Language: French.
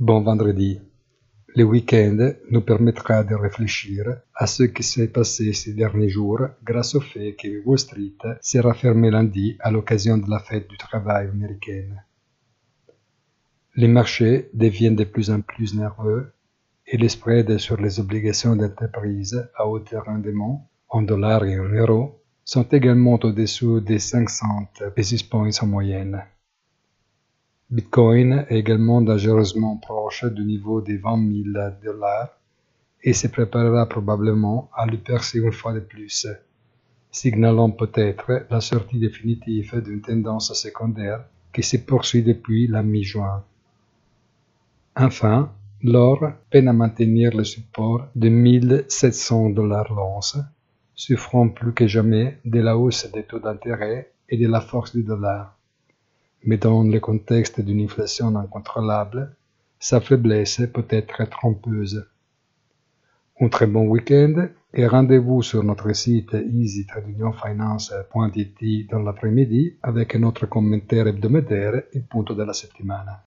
Bon vendredi. Le week-end nous permettra de réfléchir à ce qui s'est passé ces derniers jours grâce au fait que Wall Street sera fermé lundi à l'occasion de la fête du travail américaine. Les marchés deviennent de plus en plus nerveux et les spreads sur les obligations d'entreprise à haut rendement en dollars et en euros sont également au-dessous des 500 basis points en moyenne. Bitcoin est également dangereusement proche du niveau des 20 000 dollars et se préparera probablement à le percer une fois de plus, signalant peut-être la sortie définitive d'une tendance secondaire qui se poursuit depuis la mi-juin. Enfin, l'or peine à maintenir le support de 1700 dollars l'once, souffrant plus que jamais de la hausse des taux d'intérêt et de la force du dollar mais dans le contexte d'une inflation incontrôlable, sa faiblesse peut être trompeuse. Un très bon week-end et rendez-vous sur notre site easytradunionfinance.it dans l'après-midi avec notre commentaire hebdomadaire et punto della settimana.